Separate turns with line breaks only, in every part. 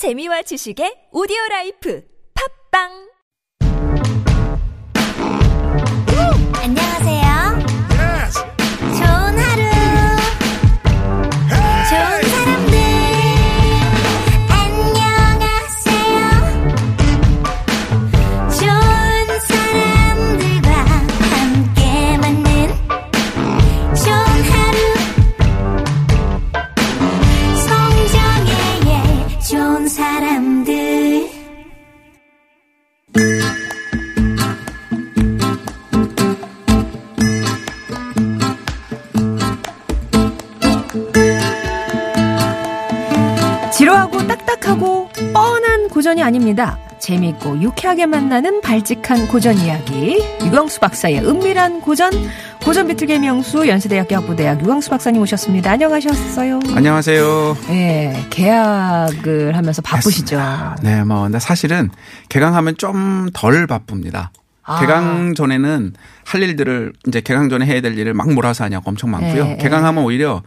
재미와 지식의 오디오 라이프. 팝빵
아닙니다. 재미있고 유쾌하게 만나는 발칙한 고전 이야기. 유광수 박사의 은밀한 고전, 고전 비틀기 명수 연세대학교 학부대학 유광수 박사님 오셨습니다. 안녕하셨어요.
안녕하세요.
네, 계약을 하면서 바쁘시죠.
네, 뭐, 근데 사실은 개강하면 좀 덜 바쁩니다.
아.
개강 전에는 할 일들을 이제 개강 전에 해야 될 일을 막 몰아서 하냐고 엄청 많고요.
네,
개강하면 오히려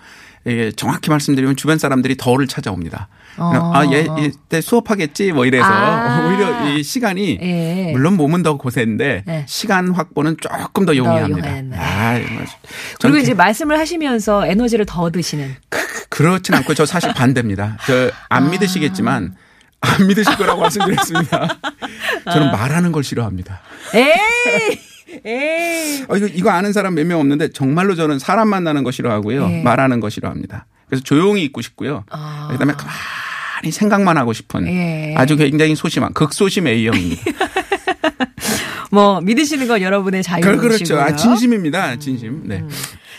이게 정확히 말씀드리면 주변 사람들이 덜을 찾아옵니다.
어.
아, 얘 이때 수업하겠지 뭐 이래서
아.
오히려 이 시간이
예.
물론 몸은 더 고생인데
네.
시간 확보는 조금 더 용이합니다. 아, 정말.
그리고 이제 말씀을 하시면서 에너지를 더 드시는.
그렇진 않고 저 사실 반대입니다. 저안 믿으시겠지만 안 믿으실 거라고 말씀드렸습니다. 저는 말하는 걸 싫어합니다.
에이! 에이!
어, 이거, 이거 아는 사람 몇 명 없는데 정말로 저는 사람 만나는 거 싫어하고요.
예.
말하는 거 싫어합니다. 그래서 조용히 있고 싶고요.
아.
그다음에 가만히 생각만 하고 싶은
예.
아주 굉장히 소심한 극소심 A형입니다.
뭐, 믿으시는 건 여러분의 자유시고요.
그렇죠. 아, 진심입니다. 진심. 네.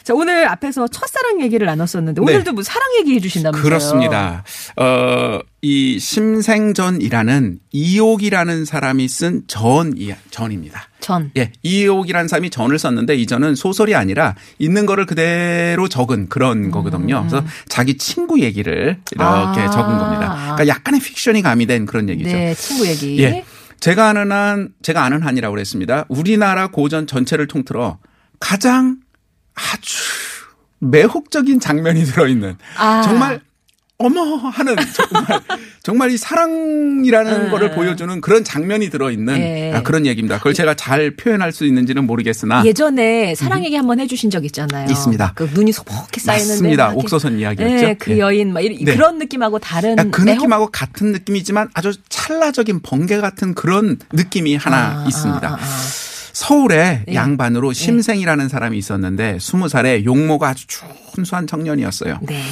자, 오늘 앞에서 첫사랑 얘기를 나눴었는데
네.
오늘도 뭐 사랑 얘기 해 주신다면서요?
그렇습니다. 어, 이 심생전이라는 이옥이라는 사람이 쓴 전, 전입니다.
전.
예, 이옥이라는 사람이 전을 썼는데 이 전은 소설이 아니라 있는 거를 그대로 적은 그런 거거든요. 그래서 자기 친구 얘기를 이렇게
아.
적은 겁니다. 그러니까 약간의 픽션이 가미된 그런 얘기죠.
네, 친구 얘기.
예. 제가 아는 한, 제가 아는 한이라고 그랬습니다. 우리나라 고전 전체를 통틀어 가장 아주 매혹적인 장면이 들어있는
아.
정말 어머 하는 정말 정말 이 사랑이라는
음.
거를 보여주는 그런 장면이 들어있는
예.
아, 그런 얘기입니다. 그걸 제가 잘 표현할 수 있는지는 모르겠으나
예전에 사랑 얘기 한번 해주신 적 있잖아요.
있습니다.
그 눈이 소복히 쌓이는데.
맞습니다. 옥서선 이야기였죠.
네, 그
예.
여인, 막 이런-
네.
그런 느낌하고 다른.
그
매혹-
느낌하고 같은 느낌이지만 아주 찰나적인 번개 같은 그런 느낌이 하나
아,
있습니다.
아, 아, 아.
서울에
예.
양반으로 심생이라는 사람이 있었는데 스무 살에 용모가 아주 준수한 청년이었어요.
네.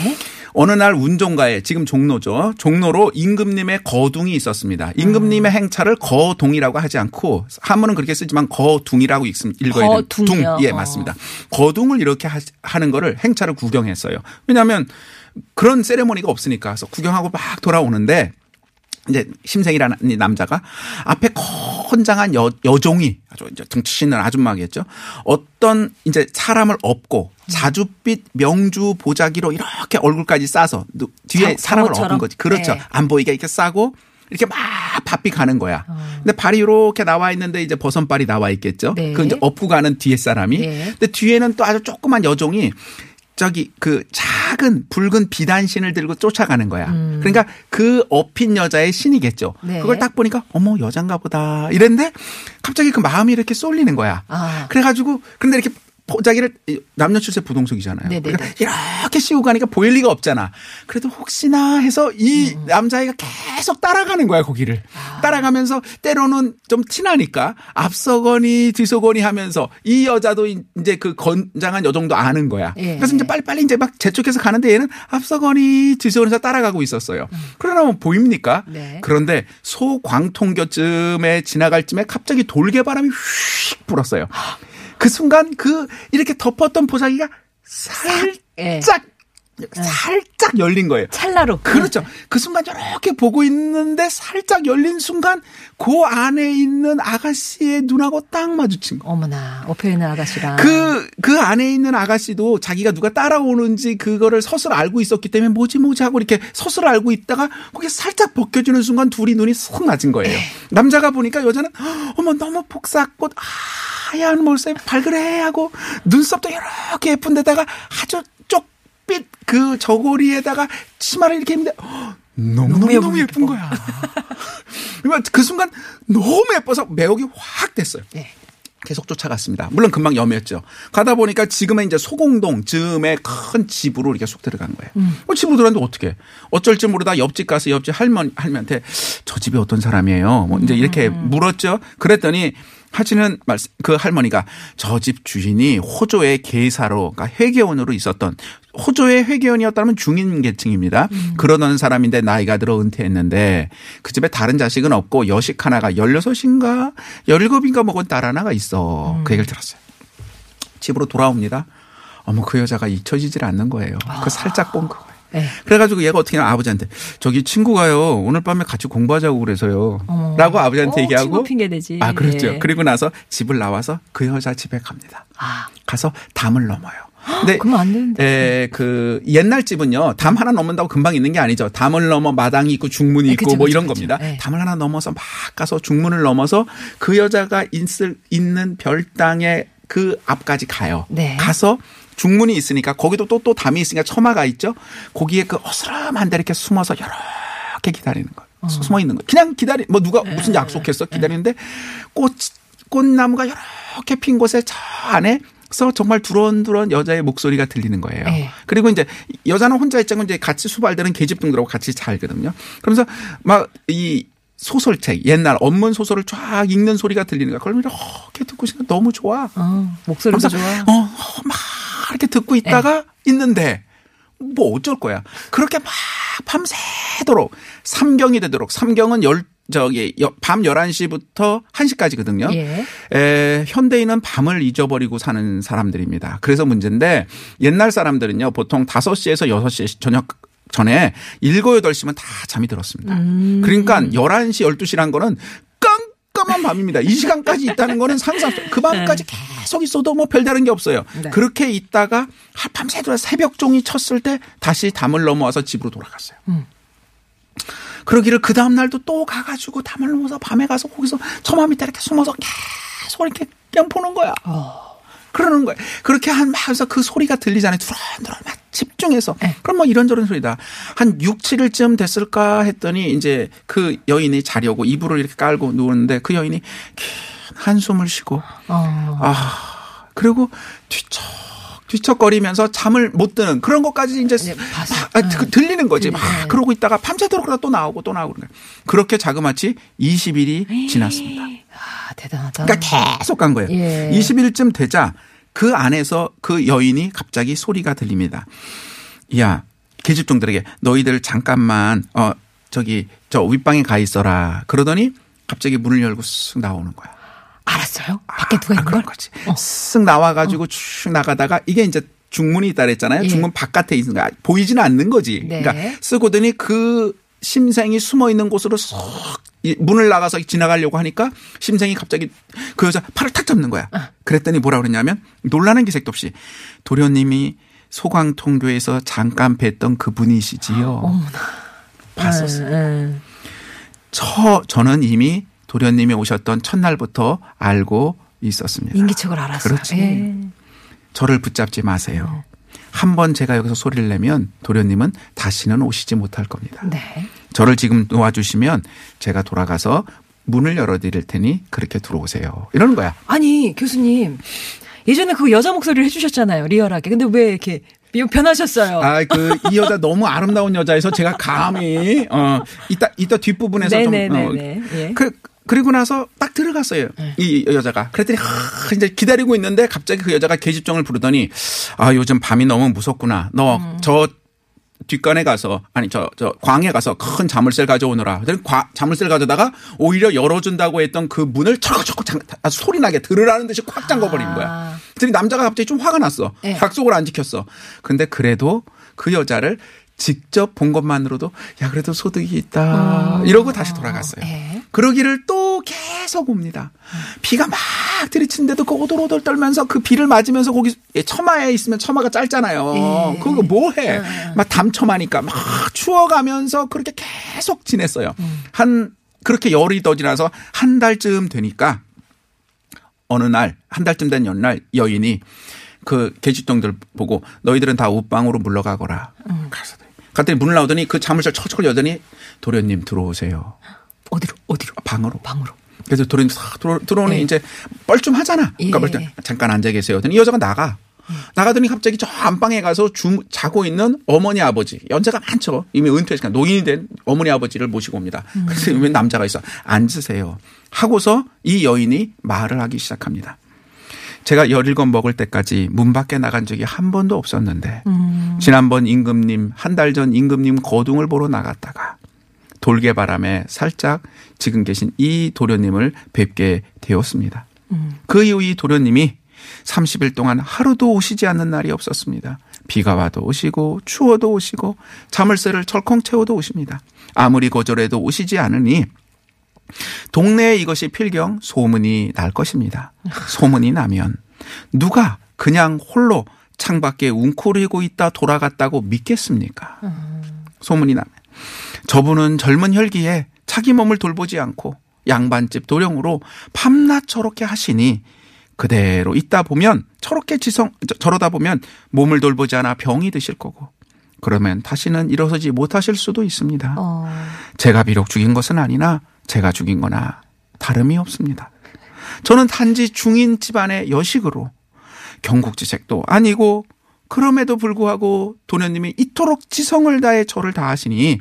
어느 날 운종가에 지금 종로죠. 종로로 임금님의 거둥이 있었습니다. 임금님의
음.
행차를 거동이라고 하지 않고 한문은 그렇게 쓰지만 거둥이라고 읽- 읽어야 돼요.
둥.
예,
어.
맞습니다. 거둥을 이렇게 하- 하는 거를 행차를 구경했어요. 왜냐하면 그런 세레모니가 없으니까 그래서 구경하고 막 돌아오는데 이제 심생이라는 이 남자가 앞에 건장한 여, 여종이 아주 이제 덩치 있는 아줌마겠죠. 어떤 이제 사람을 업고 자줏빛 명주 보자기로 이렇게 얼굴까지 싸서 누- 뒤에
장-
사람을? 업은 거지. 그렇죠.
네.
안 보이게 이렇게 싸고 이렇게 막 바삐 가는 거야. 근데 발이 이렇게 나와 있는데 이제 버선발이 나와 있겠죠.
네.
그 이제 업고 가는 뒤에 사람이.
네.
근데 뒤에는 또 아주 조그만 여종이 저기 그 작은 붉은 비단신을 들고 쫓아가는 거야. 그러니까 그 업힌 여자의 신이겠죠.
음. 네.
그걸 딱 보니까 어머 여잔가 보다 이랬는데 갑자기 그 마음이 이렇게 쏠리는 거야.
아.
그래가지고 근데 이렇게 보자기를 남녀 출세 부동석이잖아요.
네네네.
그러니까 이렇게 씌우고 가니까 보일 리가 없잖아. 그래도 혹시나 해서 이
음.
남자애가 계속 따라가는 거야 거기를.
아.
따라가면서 때로는 좀 티나니까 앞서거니 뒤서거니 하면서 이 여자도 이제 그 건장한 여정도 아는 거야.
예.
그래서 이제 빨리빨리 이제 막 재촉해서 가는데 얘는 앞서거니 뒤서거니서 따라가고 있었어요. 그러나 뭐 보입니까?
네.
그런데 소광통교쯤에 지나갈 쯤에 갑자기 돌개바람이 휙 불었어요. 그 순간 그 이렇게 덮었던 보자기가 살짝
예.
살짝 열린 거예요.
찰나로.
그렇죠. 그 순간 저렇게 보고 있는데 살짝 열린 순간 그 안에 있는 아가씨의 눈하고 딱 마주친 거.
어머나, 엎여 있는 아가씨랑.
그, 그 안에 있는 아가씨도 자기가 누가 따라오는지 그거를 서슬 알고 있었기 때문에 뭐지 뭐지 하고 이렇게 서슬 알고 있다가 거기 살짝 벗겨지는 순간 둘이 눈이 쏙 맞은 거예요. 남자가 보니까 여자는 어머 너무 복사꽃 하얀 몰살 발그레 하고 눈썹도 이렇게 예쁜 데다가 아주 쪽빛 그 저고리에다가 치마를 이렇게 입는데 너무너무 너무 예쁜 거야. 그러니까 그 순간 너무 예뻐서 매혹이 확 됐어요.
네.
계속 쫓아갔습니다. 물론 금방 염했죠. 가다 보니까 지금의 이제 소공동 즈음의 큰 집으로 이렇게 쏙 들어간 거예요. 뭐 집으로 들어갔는데 어떻게? 어쩔 줄 모르다 옆집 가서 옆집 할머니 할머니한테 저 집에 어떤 사람이에요? 뭐 이제 이렇게 물었죠. 그랬더니 하시는 말씀 그 할머니가 저 집 주인이 호조의 계사로 그러니까 회계원으로 있었던 호조의 회계원이었다면 중인 계층입니다. 그러던 사람인데 나이가 들어 은퇴했는데 그 집에 다른 자식은 없고 여식 하나가 16인가 17인가 먹은 딸 하나가 있어. 그 얘기를 들었어요. 집으로 돌아옵니다. 어머 그 여자가 잊혀지질 않는 거예요. 그 살짝 본 그거예요.
네.
그래가지고 얘가 어떻게 아버지한테 저기 친구가요 오늘 밤에 같이 공부하자고 그래서요.
어머.
라고 아버지한테
어,
얘기하고
친구 핑계 대지.
아 그렇죠.
네.
그리고 나서 집을 나와서 그 여자 집에 갑니다.
아,
가서 담을 넘어요. 근데
그러면 안 되는데.
에, 그 옛날 집은요 담 하나 넘는다고 금방 있는 게 아니죠. 담을 넘어 마당이 있고 중문이
네,
있고
그쵸,
뭐
그쵸,
이런
그쵸.
겁니다.
네.
담을 하나 넘어서 막 가서 중문을 넘어서 그 여자가 있을 있는 별당의 그 앞까지 가요.
네.
가서 중문이 있으니까 거기도 또 또 담이 있으니까 처마가 있죠. 거기에 그 어스름한 데 이렇게 숨어서 이렇게 기다리는 거예요. 숨어 있는 거예요. 그냥 기다리 뭐 누가
네.
무슨 약속했어 기다리는데 꽃 꽃나무가 이렇게 핀 곳에 저 안에 서 정말 두런두런 여자의 목소리가 들리는 거예요.
네.
그리고 이제 여자는 혼자 있자고 이제 같이 수발되는 계집등들하고 같이 살거든요. 그러면서 막 이 소설책 옛날 원문 소설을 쫙 읽는 소리가 들리는 거야. 그걸 이렇게 듣고 있으니까 너무 좋아.
어, 목소리도 좋아. 네.
어, 어, 막 이렇게 듣고 있다가 있는데 뭐 어쩔 거야. 그렇게 막 밤새도록 삼경이 되도록 삼경은 열 저기 여- 밤 11시부터 1시까지거든요.
예.
에, 현대인은 밤을 잊어버리고 사는 사람들입니다. 그래서 문제인데 옛날 사람들은요. 보통 5시에서 6시 저녁 전에 7, 8시면 다 잠이 들었습니다.
음.
그러니까 11시, 12시란 거는 깜깜한 밤입니다. 이 시간까지 있다는 거는 상상, 그 밤까지 계속 있어도 뭐 별다른 게 없어요.
네.
그렇게 있다가 밤새도록 새벽 종이 쳤을 때 다시 담을 넘어와서 집으로 돌아갔어요.
음.
그러기를 그 다음 날도 또 가가지고 담을 넘어서 밤에 가서 거기서 처마 밑에 이렇게 숨어서 계속 이렇게 그냥 보는 거야. 그러는 거예요. 그렇게 한, 하면서 그 소리가 들리잖아요. 두런두런 막 집중해서.
네.
그럼 뭐 이런저런 소리다. 한 6, 7일쯤 됐을까 했더니 이제 그 여인이 자려고 이불을 이렇게 깔고 누웠는데 그 여인이 긴 한숨을 쉬고
어.
아, 그리고 뒤척, 뒤척거리면서 잠을 못 드는 그런 것까지 이제
네.
막, 아, 그- 들리는 거지. 막
들리네.
그러고 있다가 밤새도록 그러다 또 나오고 또 나오고 그런 거예요. 그렇게 자그마치 20일이 지났습니다.
아, 대단하다.
그러니까 계속 간 거예요.
예.
20일쯤 되자 그 안에서 그 여인이 갑자기 소리가 들립니다. 야, 계집종들에게 너희들 잠깐만 어 저기 저 윗방에 가 있어라. 그러더니 갑자기 문을 열고 쓱 나오는 거야.
알았어요? 밖에 누가 있는
그런
걸?
거지. 쓱 나와가지고 쭉 나가다가 이게 이제 중문이 있다 그랬잖아요.
예.
중문 바깥에 있는 거 보이지는 않는 거지.
네.
그러니까 쓰고더니 그 심생이 숨어 있는 곳으로 쏙이 문을 나가서 지나가려고 하니까 심생이 갑자기 그 여자 팔을 탁 잡는 거야.
어.
그랬더니 뭐라 그러냐면 놀라는 기색도 없이 도련님이 소광통교에서 잠깐 뵀던 그분이시지요. 봤었어요.
응,
저 저는 이미 도련님이 오셨던 첫날부터 알고 있었습니다.
응. 인기척을 알았어요.
그렇지.
예.
저를 붙잡지 마세요. 한번 제가 여기서 소리를 내면 도련님은 다시는 오시지 못할 겁니다.
네.
저를 지금 놓아주시면 제가 돌아가서 문을 열어드릴 테니 그렇게 들어오세요. 이러는 거야.
아니, 교수님. 예전에 그 여자 목소리를 해주셨잖아요. 리얼하게. 근데 왜 이렇게 변하셨어요?
아, 그, 이 여자 너무 아름다운 여자에서 제가 감히, 어, 이따, 이따 뒷부분에서 좀, 어.
예.
그, 그리고 나서 딱 들어갔어요. 이 여자가. 그랬더니, 하, 이제 기다리고 있는데 갑자기 그 여자가 계집종을 부르더니, 아, 요즘 밤이 너무 무섭구나. 너, 저, 뒷간에 가서 아니 저 저 광에 가서 큰 자물쇠를. 그랬더니 과- 자물쇠를 가져다가 오히려 열어준다고 했던 그 문을 철컥철컥 소리 나게 들으라는 듯이 꽉 잠궈버린 거야.
아.
그랬더니 남자가 갑자기 좀 화가 났어.
네.
약속을 안 지켰어. 근데 그래도 그 여자를 직접 본 것만으로도 야 그래도 소득이 있다 이러고 다시 돌아갔어요.
예.
그러기를 또 계속 옵니다. 비가 막 들이치는데도 그 오돌오돌 떨면서 그 비를 맞으면서 거기 처마에 있으면 처마가 짧잖아요.
예.
그거 뭐해? 막 담처마니까 막 추워가면서 그렇게 계속 지냈어요. 한 그렇게 열이 더 지나서 한 달쯤 되니까 어느 날 한 달쯤 된 연날 여인이 그 계집종들 보고 너희들은 다 옷방으로 물러가거라. 가서 갔더니 문을 나오더니 그 자물쇠를 척척 여더니 도련님 들어오세요.
어디로 어디로
방으로.
방으로.
그래서 도련님 싹 들어, 들어오니
예.
이제 뻘쭘하잖아. 그러니까
예.
뻘쭘. 잠깐 앉아 계세요. 그랬더니 이 여자가 나가. 나가더니 갑자기 저 안방에 가서 주, 자고 있는 어머니 아버지 연세가 많죠 이미 은퇴시간 노인이 된 어머니 아버지를 모시고 옵니다. 그래서 왜 남자가 있어 앉으세요 하고서 이 여인이 말을 하기 시작합니다. 제가 17 먹을 때까지 문 밖에 나간 적이 한 번도 없었는데 지난번 임금님 한 달 전 임금님 거둥을 보러 나갔다가 돌개 바람에 살짝 지금 계신 이 도련님을 뵙게 되었습니다. 그 이후 이 도련님이 30일 동안 하루도 오시지 않는 날이 없었습니다. 비가 와도 오시고 추워도 오시고 자물쇠를 철컹 채워도 오십니다. 아무리 거절해도 오시지 않으니 동네에 이것이 필경 소문이 날 것입니다. 소문이 나면 누가 그냥 홀로 창밖에 웅크리고 있다 돌아갔다고 믿겠습니까? 소문이 나면. 저분은 젊은 혈기에 자기 몸을 돌보지 않고 양반집 도령으로 밤낮 저렇게 하시니 그대로 있다 보면 저렇게 지성 저- 저러다 보면 몸을 돌보지 않아 병이 드실 거고 그러면 다시는 일어서지 못하실 수도 있습니다.
어.
제가 비록 죽인 것은 아니나 제가 죽인 거나 다름이 없습니다. 저는 단지 중인 집안의 여식으로 경국지색도 아니고 그럼에도 불구하고 도련님이 이토록 지성을 다해 저를 다하시니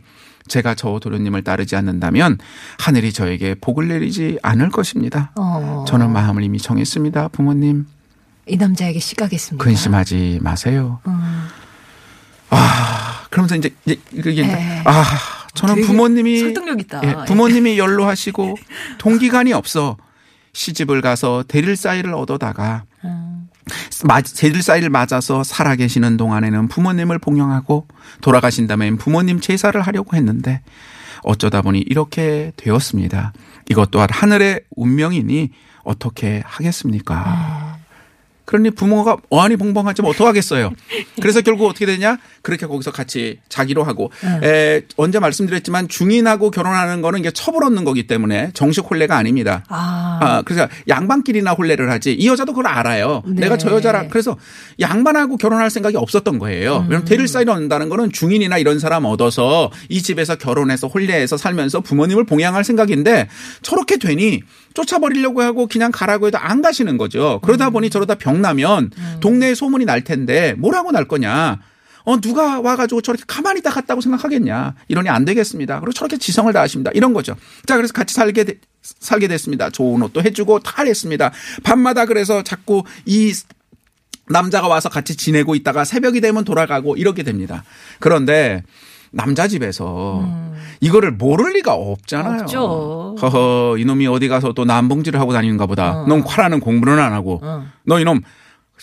제가 저 도련님을 따르지 않는다면 하늘이 저에게 복을 내리지 않을 것입니다.
어.
저는 마음을 이미 정했습니다. 부모님
이 남자에게 시가겠습니다.
근심하지 마세요.
음.
아 그러면서 이제 이제 이게
에.
아 저는 부모님이
설득력 있다.
예, 부모님이 연로하시고 동기간이 없어 시집을 가서 대릴 사이를 얻어다가
음.
마- 대릴 사이를 맞아서 살아계시는 동안에는 부모님을 봉양하고 돌아가신 다음엔 부모님 제사를 하려고 했는데 어쩌다 보니 이렇게 되었습니다. 이것 또한 하늘의 운명이니 어떻게 하겠습니까? 그러니 부모가 어안이 벙벙하지면 어떡하겠어요. 그래서 결국 어떻게 되냐? 그렇게 거기서 같이 자기로 하고 에, 언제 말씀드렸지만 중인하고 결혼하는 거는 이게 첩을 얻는 거기 때문에 정식 혼례가 아닙니다.
아.
아, 그래서 양반끼리나 혼례를 하지 이 여자도 그걸 알아요.
네.
내가 저 여자라 그래서 양반하고 결혼할 생각이 없었던 거예요.
음.
왜냐면 대릴 사이를 얻는다는 거는 중인이나 이런 사람 얻어서 이 집에서 결혼해서 혼례해서 살면서 부모님을 봉양할 생각인데 저렇게 되니 쫓아버리려고 하고 그냥 가라고 해도 안 가시는 거죠. 그러다
음.
보니 저러다 병 나면 동네에 소문이 날 텐데 뭐라고 날 거냐. 어, 누가 와가지고 저렇게 가만히 있다 갔다고 생각하겠냐. 이러니 안 되겠습니다. 그리고 저렇게 지성을 다하십니다. 이런 거죠. 자, 그래서 같이 살게, 되- 살게 됐습니다. 좋은 옷도 해주고 다 했습니다. 밤마다 그래서 자꾸 이 남자가 와서 같이 지내고 있다가 새벽이 되면 돌아가고 이렇게 됩니다. 그런데 남자 집에서 이거를 모를 리가 없잖아요.
음. 없죠.
허허, 이놈이 어디 가서 또 남봉질을 하고 다니는가 보다.
어.
넌 화라는 공부는 안 하고.
어.
너 이놈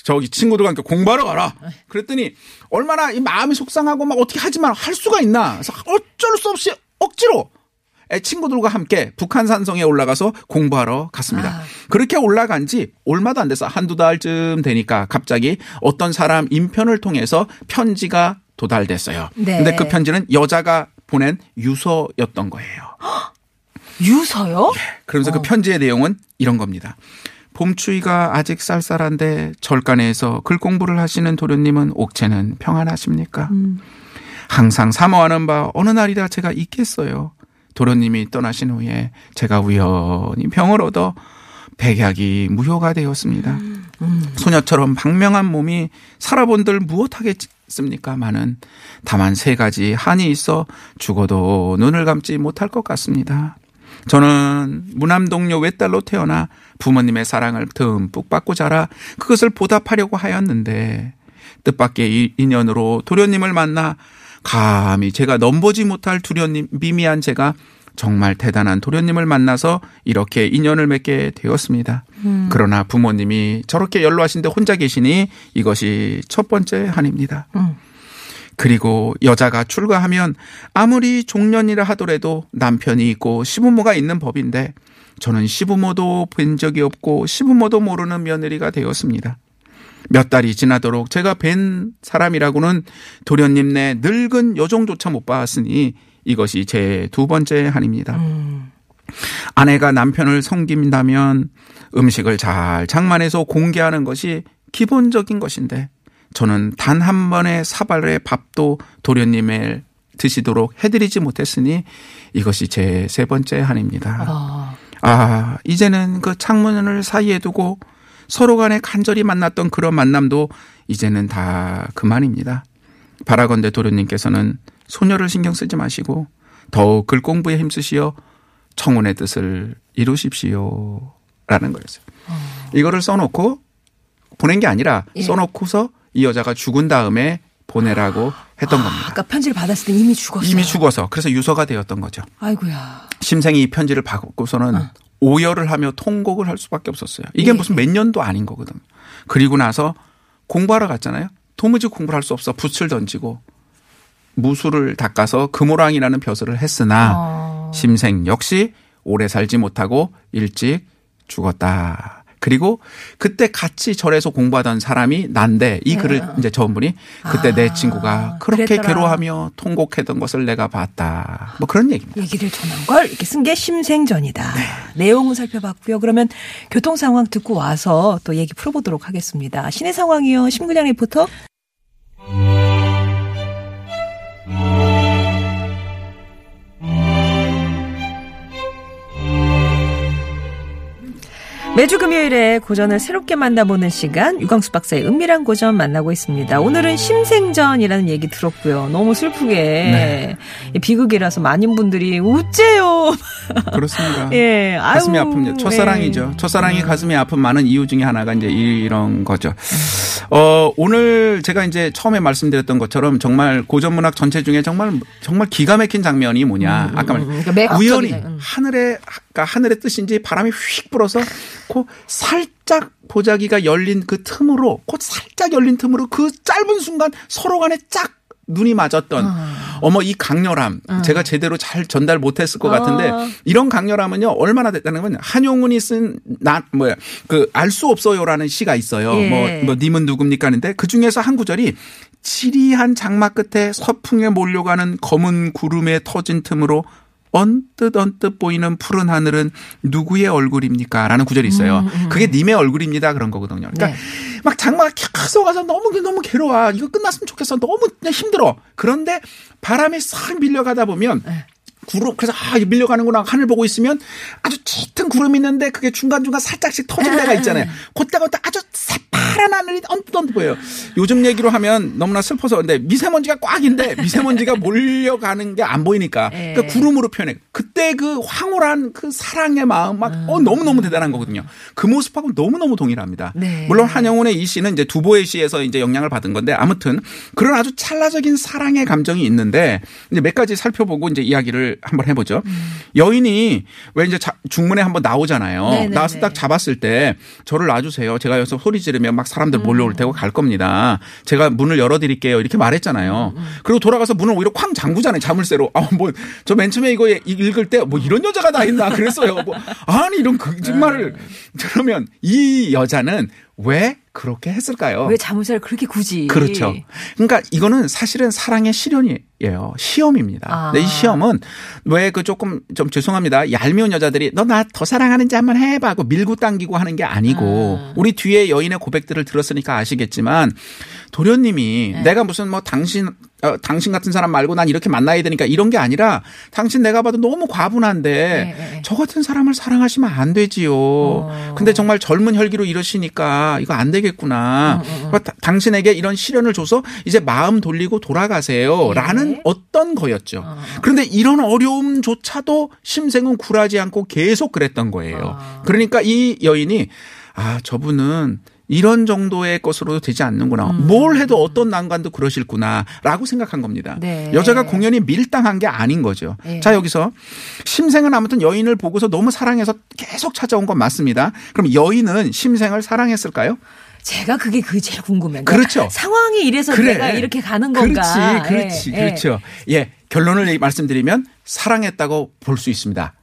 저기 친구들과 함께 공부하러 가라. 그랬더니 얼마나 이 마음이 속상하고 막 어떻게 하지만 할 수가 있나. 그래서 어쩔 수 없이 억지로 에, 친구들과 함께 북한 산성에 올라가서 공부하러 갔습니다.
아.
그렇게 올라간 지 얼마도 안 돼서 한두 달쯤 되니까 갑자기 어떤 사람 인편을 통해서 편지가 도달됐어요.
네.
근데 그 편지는 여자가 보낸 유서였던 거예요.
유서요?
그러면서 그 편지의 내용은 이런 겁니다. 봄추위가 아직 쌀쌀한데 절간에서 글 공부를 하시는 도련님은 옥체는 평안하십니까? 항상 사모하는 바 어느 날이라 제가 있겠어요. 도련님이 떠나신 후에 제가 우연히 병을 얻어 백약이 무효가 되었습니다. 소녀처럼 방명한 몸이 살아본들 무엇하겠습니까마는 다만 세 가지 한이 있어 죽어도 눈을 감지 못할 것 같습니다. 저는 무남동료 외딸로 태어나 부모님의 사랑을 듬뿍 받고 자라 그것을 보답하려고 하였는데 뜻밖의 이 인연으로 도련님을 만나 감히 제가 넘보지 못할 두련님 미미한 제가 정말 대단한 도련님을 만나서 이렇게 인연을 맺게 되었습니다. 그러나 부모님이 저렇게 연로하신데 혼자 계시니 이것이 첫 번째 한입니다. 그리고 여자가 출가하면 아무리 종년이라 하더라도 남편이 있고 시부모가 있는 법인데 저는 시부모도 뵌 적이 없고 시부모도 모르는 며느리가 되었습니다. 몇 달이 지나도록 제가 뵌 사람이라고는 도련님네 늙은 여종조차 못 봤으니 이것이 제 두 번째 한입니다. 아내가 남편을 섬긴다면 음식을 잘 장만해서 공개하는 것이 기본적인 것인데 저는 단 한 번의 사발의 밥도 도련님의 드시도록 해드리지 못했으니 이것이 제 세 번째 한입니다.
아,
아, 이제는 그 창문을 사이에 두고 서로 간에 간절히 만났던 그런 만남도 이제는 다 그만입니다. 바라건대 도련님께서는 소녀를 신경 쓰지 마시고 더욱 글 공부에 힘쓰시어 청혼의 뜻을 이루십시오. 라는 거였어요. 이거를 써놓고 보낸 게 아니라
예.
써놓고서 이 여자가 죽은 다음에 보내라고 했던 겁니다.
아까 편지를 받았을 때 이미 죽었어요.
이미 죽어서 그래서 유서가 되었던 거죠.
아이고야.
심생이 이 편지를 받고서는 오열을 하며 통곡을 할 수밖에 없었어요. 이게
예.
무슨 몇 년도 아닌 거거든요. 그리고 나서 공부하러 갔잖아요. 도무지 공부를 할 수 없어 붓을 던지고 무술을 닦아서 금호랑이라는 벼슬을 했으나
어.
심생 역시 오래 살지 못하고 일찍 죽었다. 그리고 그때 같이 절에서 공부하던 사람이 난데 이 글을 이제 저분이 그때 내
네. 아,
친구가 그렇게
그랬더라.
괴로워하며 통곡했던 것을 내가 봤다. 뭐 그런 얘기입니다.
얘기를 전한 걸 이렇게 쓴 게 심생전이다.
네.
내용은 살펴봤고요. 그러면 교통 상황 듣고 와서 또 얘기 풀어보도록 하겠습니다. 시내 상황이요. 심근양 리포터. 매주 금요일에 고전을 새롭게 만나보는 시간 유광수 박사의 은밀한 고전 만나고 있습니다. 오늘은 심생전이라는 얘기 들었고요. 너무 슬프게
네.
이 비극이라서 많은 분들이 우째요.
그렇습니다.
예,
가슴이
아유,
아픕니다. 첫사랑이죠.
네. 음.
첫사랑이 가슴이 아픈 많은 이유 중에 하나가 이제 이런 거죠. 어, 오늘 제가 이제 처음에 말씀드렸던 것처럼 정말 고전 문학 전체 중에 정말 정말 기가 막힌 장면이 뭐냐. 아까 말
그러니까.
우연히
음.
하늘에 그러니까 하늘의 뜻인지 바람이 휙 불어서 그 살짝 보자기가 열린 그 틈으로 곧 살짝 열린 틈으로 그 짧은 순간 서로 간에 짝 눈이 맞았던 어 머 이 강렬함 제가 제대로 잘 전달 못했을 것 같은데
어.
이런 강렬함은요 얼마나 됐다는 건 한용운이 쓴 나 뭐야 그 알 수 없어요라는 시가 있어요.
예.
뭐, 뭐 님은 누굽니까 하는데 그 중에서 한 구절이 지리한 장막 끝에 서풍에 몰려가는 검은 구름에 터진 틈으로 언뜻 언뜻 보이는 푸른 하늘은 누구의 얼굴입니까? 라는 구절이 있어요. 그게 님의 얼굴입니다. 그런 거거든요. 그러니까
네.
막 장마가 계속 가서 너무 너무 괴로워. 이거 끝났으면 좋겠어. 너무 그냥 힘들어. 그런데 바람이 싹 밀려가다 보면
네.
구름 그래서 아 밀려가는구나 하늘 보고 있으면 아주 짙은 구름이 있는데 그게 중간 중간 살짝씩 터진 데가 있잖아요. 그때가 그때 아주 새 파란 하늘이 언뜻 언뜻 보여요. 요즘 얘기로 하면 너무나 슬퍼서 근데 미세먼지가 꽉인데 미세먼지가 몰려가는 게 안 보이니까
예.
그러니까 구름으로 표현해. 그때 그 황홀한 그 사랑의 마음 막 어, 너무 너무 대단한 거거든요. 그 모습하고 너무 너무 동일합니다.
네.
물론 한영훈의 이 시는 이제 두보의 시에서 이제 영향을 받은 건데 아무튼 그런 아주 찰나적인 사랑의 감정이 있는데 이제 몇 가지 살펴보고 이제 이야기를 한번 해보죠. 여인이 왜 이제 자- 중문에 한번 나오잖아요.
음. 네네네.
나와서 딱 잡았을 때 저를 놔주세요. 제가 여기서 소리 지르면 막 사람들 몰려올 테고 갈 겁니다. 제가 문을 열어드릴게요. 이렇게 말했잖아요.
음,
그리고 돌아가서 문을 오히려 쾅 잠그잖아요. 자물쇠로. 아, 뭐, 저 맨 처음에 이거 읽을 때 뭐 이런 여자가 다 있나 그랬어요. 뭐, 아니, 이런 거짓말을. 그러면 이 여자는 왜 그렇게 했을까요?
왜 자물쇠를 그렇게 굳이?
그렇죠. 그러니까 이거는 사실은 사랑의 실현이에요. 시험입니다.
아.
근데 이 시험은 왜 그 조금 좀 죄송합니다. 얄미운 여자들이 너 나 더 사랑하는지 한번 해봐 하고 밀고 당기고 하는 게 아니고
아.
우리 뒤에 여인의 고백들을 들었으니까 아시겠지만 도련님이
네.
내가 무슨 뭐 당신 어, 당신 같은 사람 말고 난 이렇게 만나야 되니까 이런 게 아니라 당신 내가 봐도 너무 과분한데
네, 네.
저 같은 사람을 사랑하시면 안 되지요.
어.
근데 정말 젊은 혈기로 이러시니까 이거 안 되겠구나.
음,
그러니까 다- 당신에게 이런 시련을 줘서 이제 마음 돌리고 돌아가세요.
네.
라는 어떤 거였죠.
어.
그런데 이런 어려움조차도 심생은 굴하지 않고 계속 그랬던 거예요.
아.
그러니까 이 여인이 아, 저분은 이런 정도의 것으로도 되지 않는구나. 뭘 해도 어떤 난관도 그러실구나. 라고 생각한 겁니다.
네.
여자가 공연히 밀당한 게 아닌 거죠.
네.
자, 여기서 심생은 아무튼 여인을 보고서 너무 사랑해서 계속 찾아온 건 맞습니다. 그럼 여인은 심생을 사랑했을까요?
제가 그게 그게 제일 궁금해요.
그렇죠.
상황이 이래서 내가 이렇게 가는 건가?
그렇지, 그렇지,
예,
그렇죠. 예, 결론을 말씀드리면 사랑했다고 볼 수 있습니다.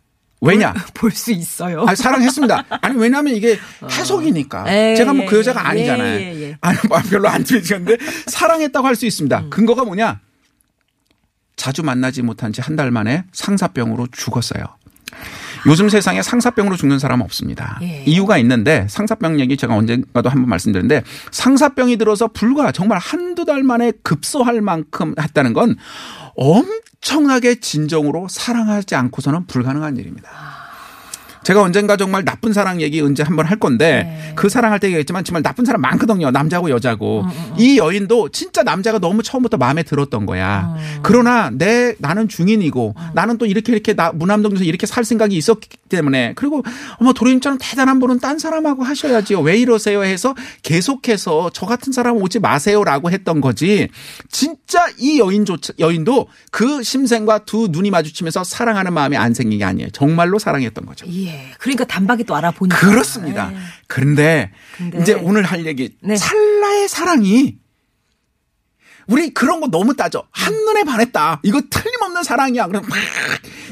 왜냐?
볼 수 있어요.
아, 사랑했습니다. 아니, 왜냐하면 이게 해석이니까.
예,
제가 뭐
예,
그 여자가
예,
아니잖아요.
예, 예.
아니, 뭐 별로 안 들리셨는데 사랑했다고 할 수 있습니다.
음.
근거가 뭐냐? 자주 만나지 못한 지 한 달 만에 상사병으로 죽었어요. 요즘 세상에 상사병으로 죽는 사람 은 없습니다.
예.
이유가 있는데 상사병 얘기 제가 언젠가도 한번 말씀드렸는데 상사병이 들어서 불과 정말 한두 달 만에 급소할 만큼 했다는 건 엄청나게 진정으로 사랑하지 않고서는 불가능한 일입니다. 제가 언젠가 정말 나쁜 사랑 얘기 언제 한번 할 건데
네.
그 사랑할 때 얘기했지만 정말 나쁜 사람 많거든요. 남자고 여자고. 이 여인도 진짜 남자가 너무 처음부터 마음에 들었던 거야. 그러나 내 나는 중인이고 나는 또 이렇게 이렇게 나 무남동에서 이렇게 살 생각이 있었기 때문에 그리고 어머 도련님처럼 대단한 분은 딴 사람하고 하셔야지요. 왜 이러세요 해서 계속해서 저 같은 사람 오지 마세요라고 했던 거지. 진짜 이 여인조 여인도 그 심생과 두 눈이 마주치면서 사랑하는 마음이 안 생긴 게 아니에요. 정말로 사랑했던 거죠.
예. 그러니까 단박에 또 알아보니까.
그렇습니다.
예.
그런데
근데-
이제 오늘 할 얘기
네.
찰나의 사랑이 우리 그런 거 너무 따져. 한눈에 반했다. 이거 틀림없는 사랑이야. 그럼 막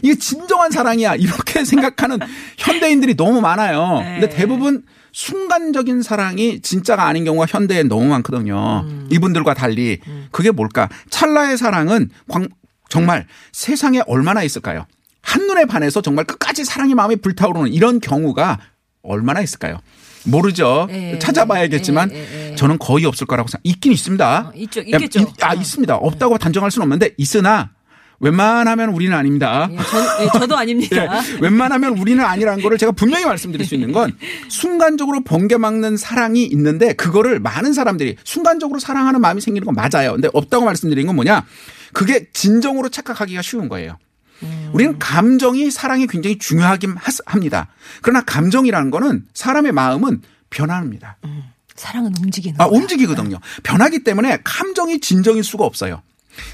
이게 진정한 사랑이야. 이렇게 생각하는 현대인들이 너무 많아요.
네.
근데 대부분 순간적인 사랑이 진짜가 아닌 경우가 현대에 너무 많거든요.
음.
이분들과 달리 그게 뭘까? 찰나의 사랑은 광- 정말 세상에 얼마나 있을까요? 한눈에 반해서 정말 끝까지 사랑의 마음이 불타오르는 이런 경우가 얼마나 있을까요? 모르죠.
예,
찾아봐야겠지만
예, 예, 예.
저는 거의 없을 거라고 생각. 있긴 있습니다.
어, 있죠. 있겠죠.
아,
어.
있습니다. 없다고 단정할 수는 없는데 있으나 웬만하면 우리는 아닙니다.
예, 저, 예, 저도 아닙니다.
예, 웬만하면 우리는 아니라는 거를 제가 분명히 말씀드릴 수 있는 건 순간적으로 번개 막는 사랑이 있는데 그거를 많은 사람들이 순간적으로 사랑하는 마음이 생기는 건 맞아요. 근데 없다고 말씀드린 건 뭐냐? 그게 진정으로 착각하기가 쉬운 거예요. 우리는 감정이 사랑이 굉장히 중요하긴 하- 합니다. 그러나 감정이라는 거는 사람의 마음은 변합니다.
사랑은 움직이는.
아. 움직이거든요. 변하기 때문에 감정이 진정일 수가 없어요.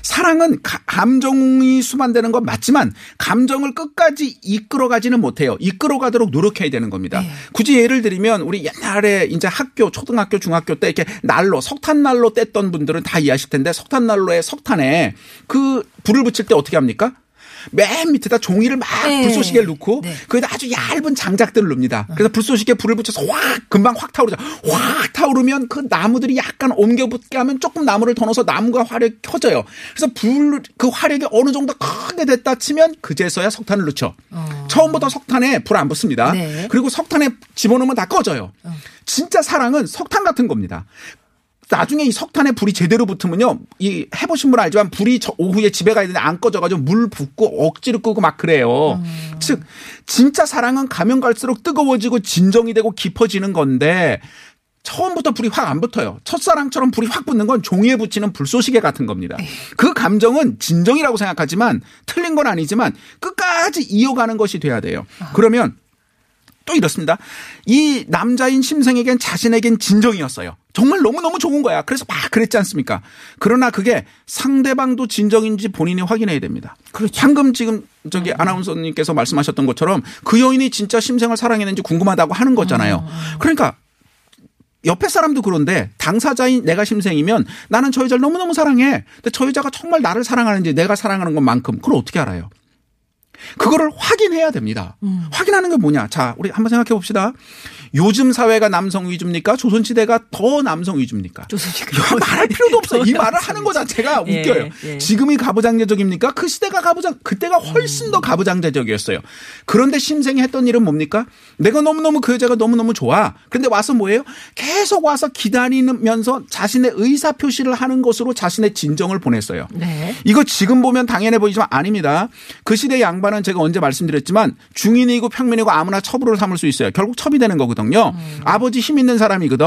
사랑은 가- 감정이 수반되는 건 맞지만 감정을 끝까지 이끌어가지는 못해요. 이끌어가도록 노력해야 되는 겁니다.
네.
굳이 예를 들면 우리 옛날에 이제 학교, 초등학교, 중학교 때 이렇게 난로, 석탄 난로 뗐던 분들은 다 이해하실 텐데 석탄 난로에 석탄에 그 불을 붙일 때 어떻게 합니까? 맨 밑에다 종이를 막
네.
불쏘시개를 넣고
네.
거기다 아주 얇은 장작들을 넣습니다. 그래서 불쏘시개 불을 붙여서 확 금방 확 타오르죠. 확 타오르면 그 나무들이 약간 옮겨 붙게 하면 조금 나무를 더 넣어서 나무가 화력이 켜져요. 그래서 불 그 화력이 어느 정도 크게 됐다 치면 그제서야 석탄을 넣죠. 처음부터 석탄에 불 안 붙습니다.
네.
그리고 석탄에 집어넣으면 다 꺼져요. 진짜 사랑은 석탄 같은 겁니다. 나중에 이 석탄에 불이 제대로 붙으면요. 이 해보신 분 알지만 불이 저 오후에 집에 가야 되는데 안 꺼져가지고 물 붓고 억지로 끄고 막 그래요. 즉, 진짜 사랑은 가면 갈수록 뜨거워지고 진정이 되고 깊어지는 건데 처음부터 불이 확 안 붙어요. 첫사랑처럼 불이 확 붙는 건 종이에 붙이는 불쏘시개 같은 겁니다. 그 감정은 진정이라고 생각하지만 틀린 건 아니지만 끝까지 이어가는 것이 돼야 돼요. 그러면 또 이렇습니다. 이 남자인 심생에겐 자신에겐 진정이었어요. 정말 너무너무 좋은 거야. 그래서 막 그랬지 않습니까? 그러나 그게 상대방도 진정인지 본인이 확인해야 됩니다.
그렇죠.
방금 지금 저기 아나운서님께서 말씀하셨던 것처럼 그 여인이 진짜 심생을 사랑했는지 궁금하다고 하는 거잖아요. 그러니까 옆에 사람도 그런데 당사자인 내가 심생이면 나는 저 여자를 너무너무 사랑해. 근데 저 여자가 정말 나를 사랑하는지 내가 사랑하는 것만큼 그걸 어떻게 알아요? 그거를 확인해야 됩니다. 확인하는 게 뭐냐? 자, 우리 한번 생각해 봅시다. 요즘 사회가 남성 위주입니까? 조선 시대가 더 남성 위주입니까?
조선 시대.
이거 말할 필요도 없어요.
이더
말을 하는 거 자체가
예,
웃겨요.
예.
지금이 가부장제적입니까? 그 시대가 가부장, 그때가 훨씬 더 가부장제적이었어요. 그런데 심생이 했던 일은 뭡니까? 내가 너무너무 그 여자가 너무너무 좋아. 근데 와서 뭐예요? 계속 와서 기다리면서 자신의 의사 표시를 하는 것으로 자신의 진정을 보냈어요.
네.
이거 지금 보면 당연해 보이지만 아닙니다. 그 시대 양반 은 제가 언제 말씀드렸지만 중인이고 평민이고 아무나 첩으로 삼을 수 있어요. 결국 첩이 되는 거거든요. 아버지 힘 있는 사람이거든.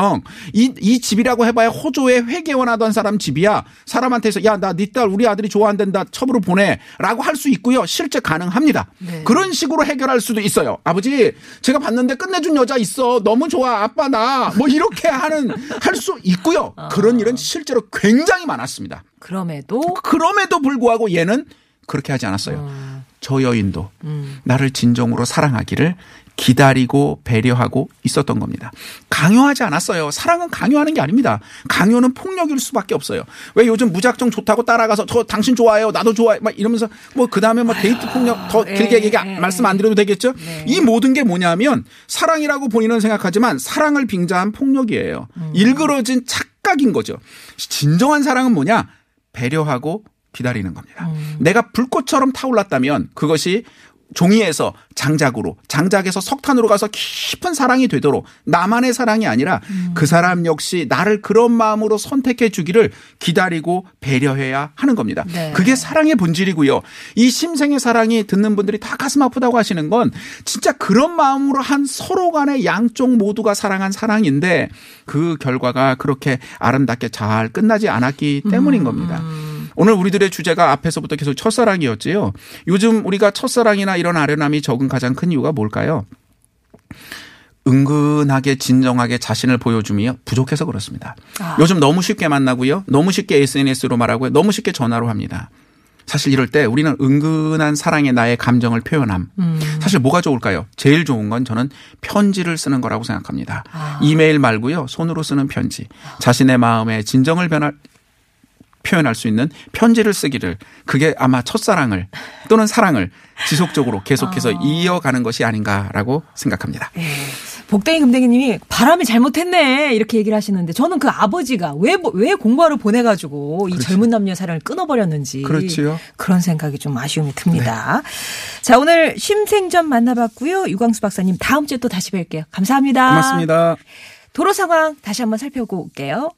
이, 이 집이라고 해봐야 호조에 회계원 하던 사람 집이야. 사람한테서 야, 나 네 딸 우리 아들이 좋아한단다. 첩으로 보내. 라고 할 수 있고요. 실제 가능합니다.
네.
그런 식으로 해결할 수도 있어요. 아버지, 제가 봤는데 끝내준 여자 있어. 너무 좋아. 아빠 나. 뭐 이렇게 하는, 할 수 있고요. 그런 일은 실제로 굉장히 많았습니다.
그럼에도
그럼에도 불구하고 얘는 그렇게 하지 않았어요. 저 여인도 나를 진정으로 사랑하기를 기다리고 배려하고 있었던 겁니다. 강요하지 않았어요. 사랑은 강요하는 게 아닙니다. 강요는 폭력일 수밖에 없어요. 왜 요즘 무작정 좋다고 따라가서 저 당신 좋아해요. 나도 좋아해. 막 이러면서 뭐 그다음에 뭐 데이트 폭력 더
예,
길게 얘기
예,
말씀 안 드려도 되겠죠?
네.
이 모든 게 뭐냐면 사랑이라고 본인은 생각하지만 사랑을 빙자한 폭력이에요.
음.
일그러진 착각인 거죠. 진정한 사랑은 뭐냐? 배려하고 기다리는 겁니다.
음.
내가 불꽃처럼 타올랐다면 그것이 종이에서 장작으로, 장작에서 석탄으로 가서 깊은 사랑이 되도록 나만의 사랑이 아니라 그 사람 역시 나를 그런 마음으로 선택해 주기를 기다리고 배려해야 하는 겁니다.
네.
그게 사랑의 본질이고요. 이 심생의 사랑이 듣는 분들이 다 가슴 아프다고 하시는 건 진짜 그런 마음으로 한 서로 간의 양쪽 모두가 사랑한 사랑인데 그 결과가 그렇게 아름답게 잘 끝나지 않았기 때문인 겁니다. 오늘 우리들의 주제가 앞에서부터 계속 첫사랑이었지요. 요즘 우리가 첫사랑이나 이런 아련함이 적은 가장 큰 이유가 뭘까요? 은근하게 진정하게 자신을 보여줌이 부족해서 그렇습니다.
아.
요즘 너무 쉽게 만나고요. 너무 쉽게 SNS로 말하고요. 너무 쉽게 전화로 합니다. 사실 이럴 때 우리는 은근한 사랑에 나의 감정을 표현함.
음.
사실 뭐가 좋을까요? 제일 좋은 건 저는 편지를 쓰는 거라고 생각합니다.
아.
이메일 말고요. 손으로 쓰는 편지. 자신의 마음에 진정을 변할 표현할 수 있는 편지를 쓰기를 그게 아마 첫사랑을 또는 사랑을 지속적으로 계속해서
아.
이어가는 것이 아닌가라고 생각합니다.
예. 복댕이 금댕이님이 바람이 잘못했네 이렇게 얘기를 하시는데 저는 그 아버지가 왜 왜 공부하러 보내가지고 이 젊은 남녀 사랑을 끊어버렸는지
그렇지요.
그런 생각이 좀 아쉬움이 듭니다. 자 오늘 심생전 만나봤고요 유광수 박사님 다음 주에 또 다시 뵐게요. 감사합니다.
고맙습니다.
도로 상황 다시 한번 살펴보고 올게요.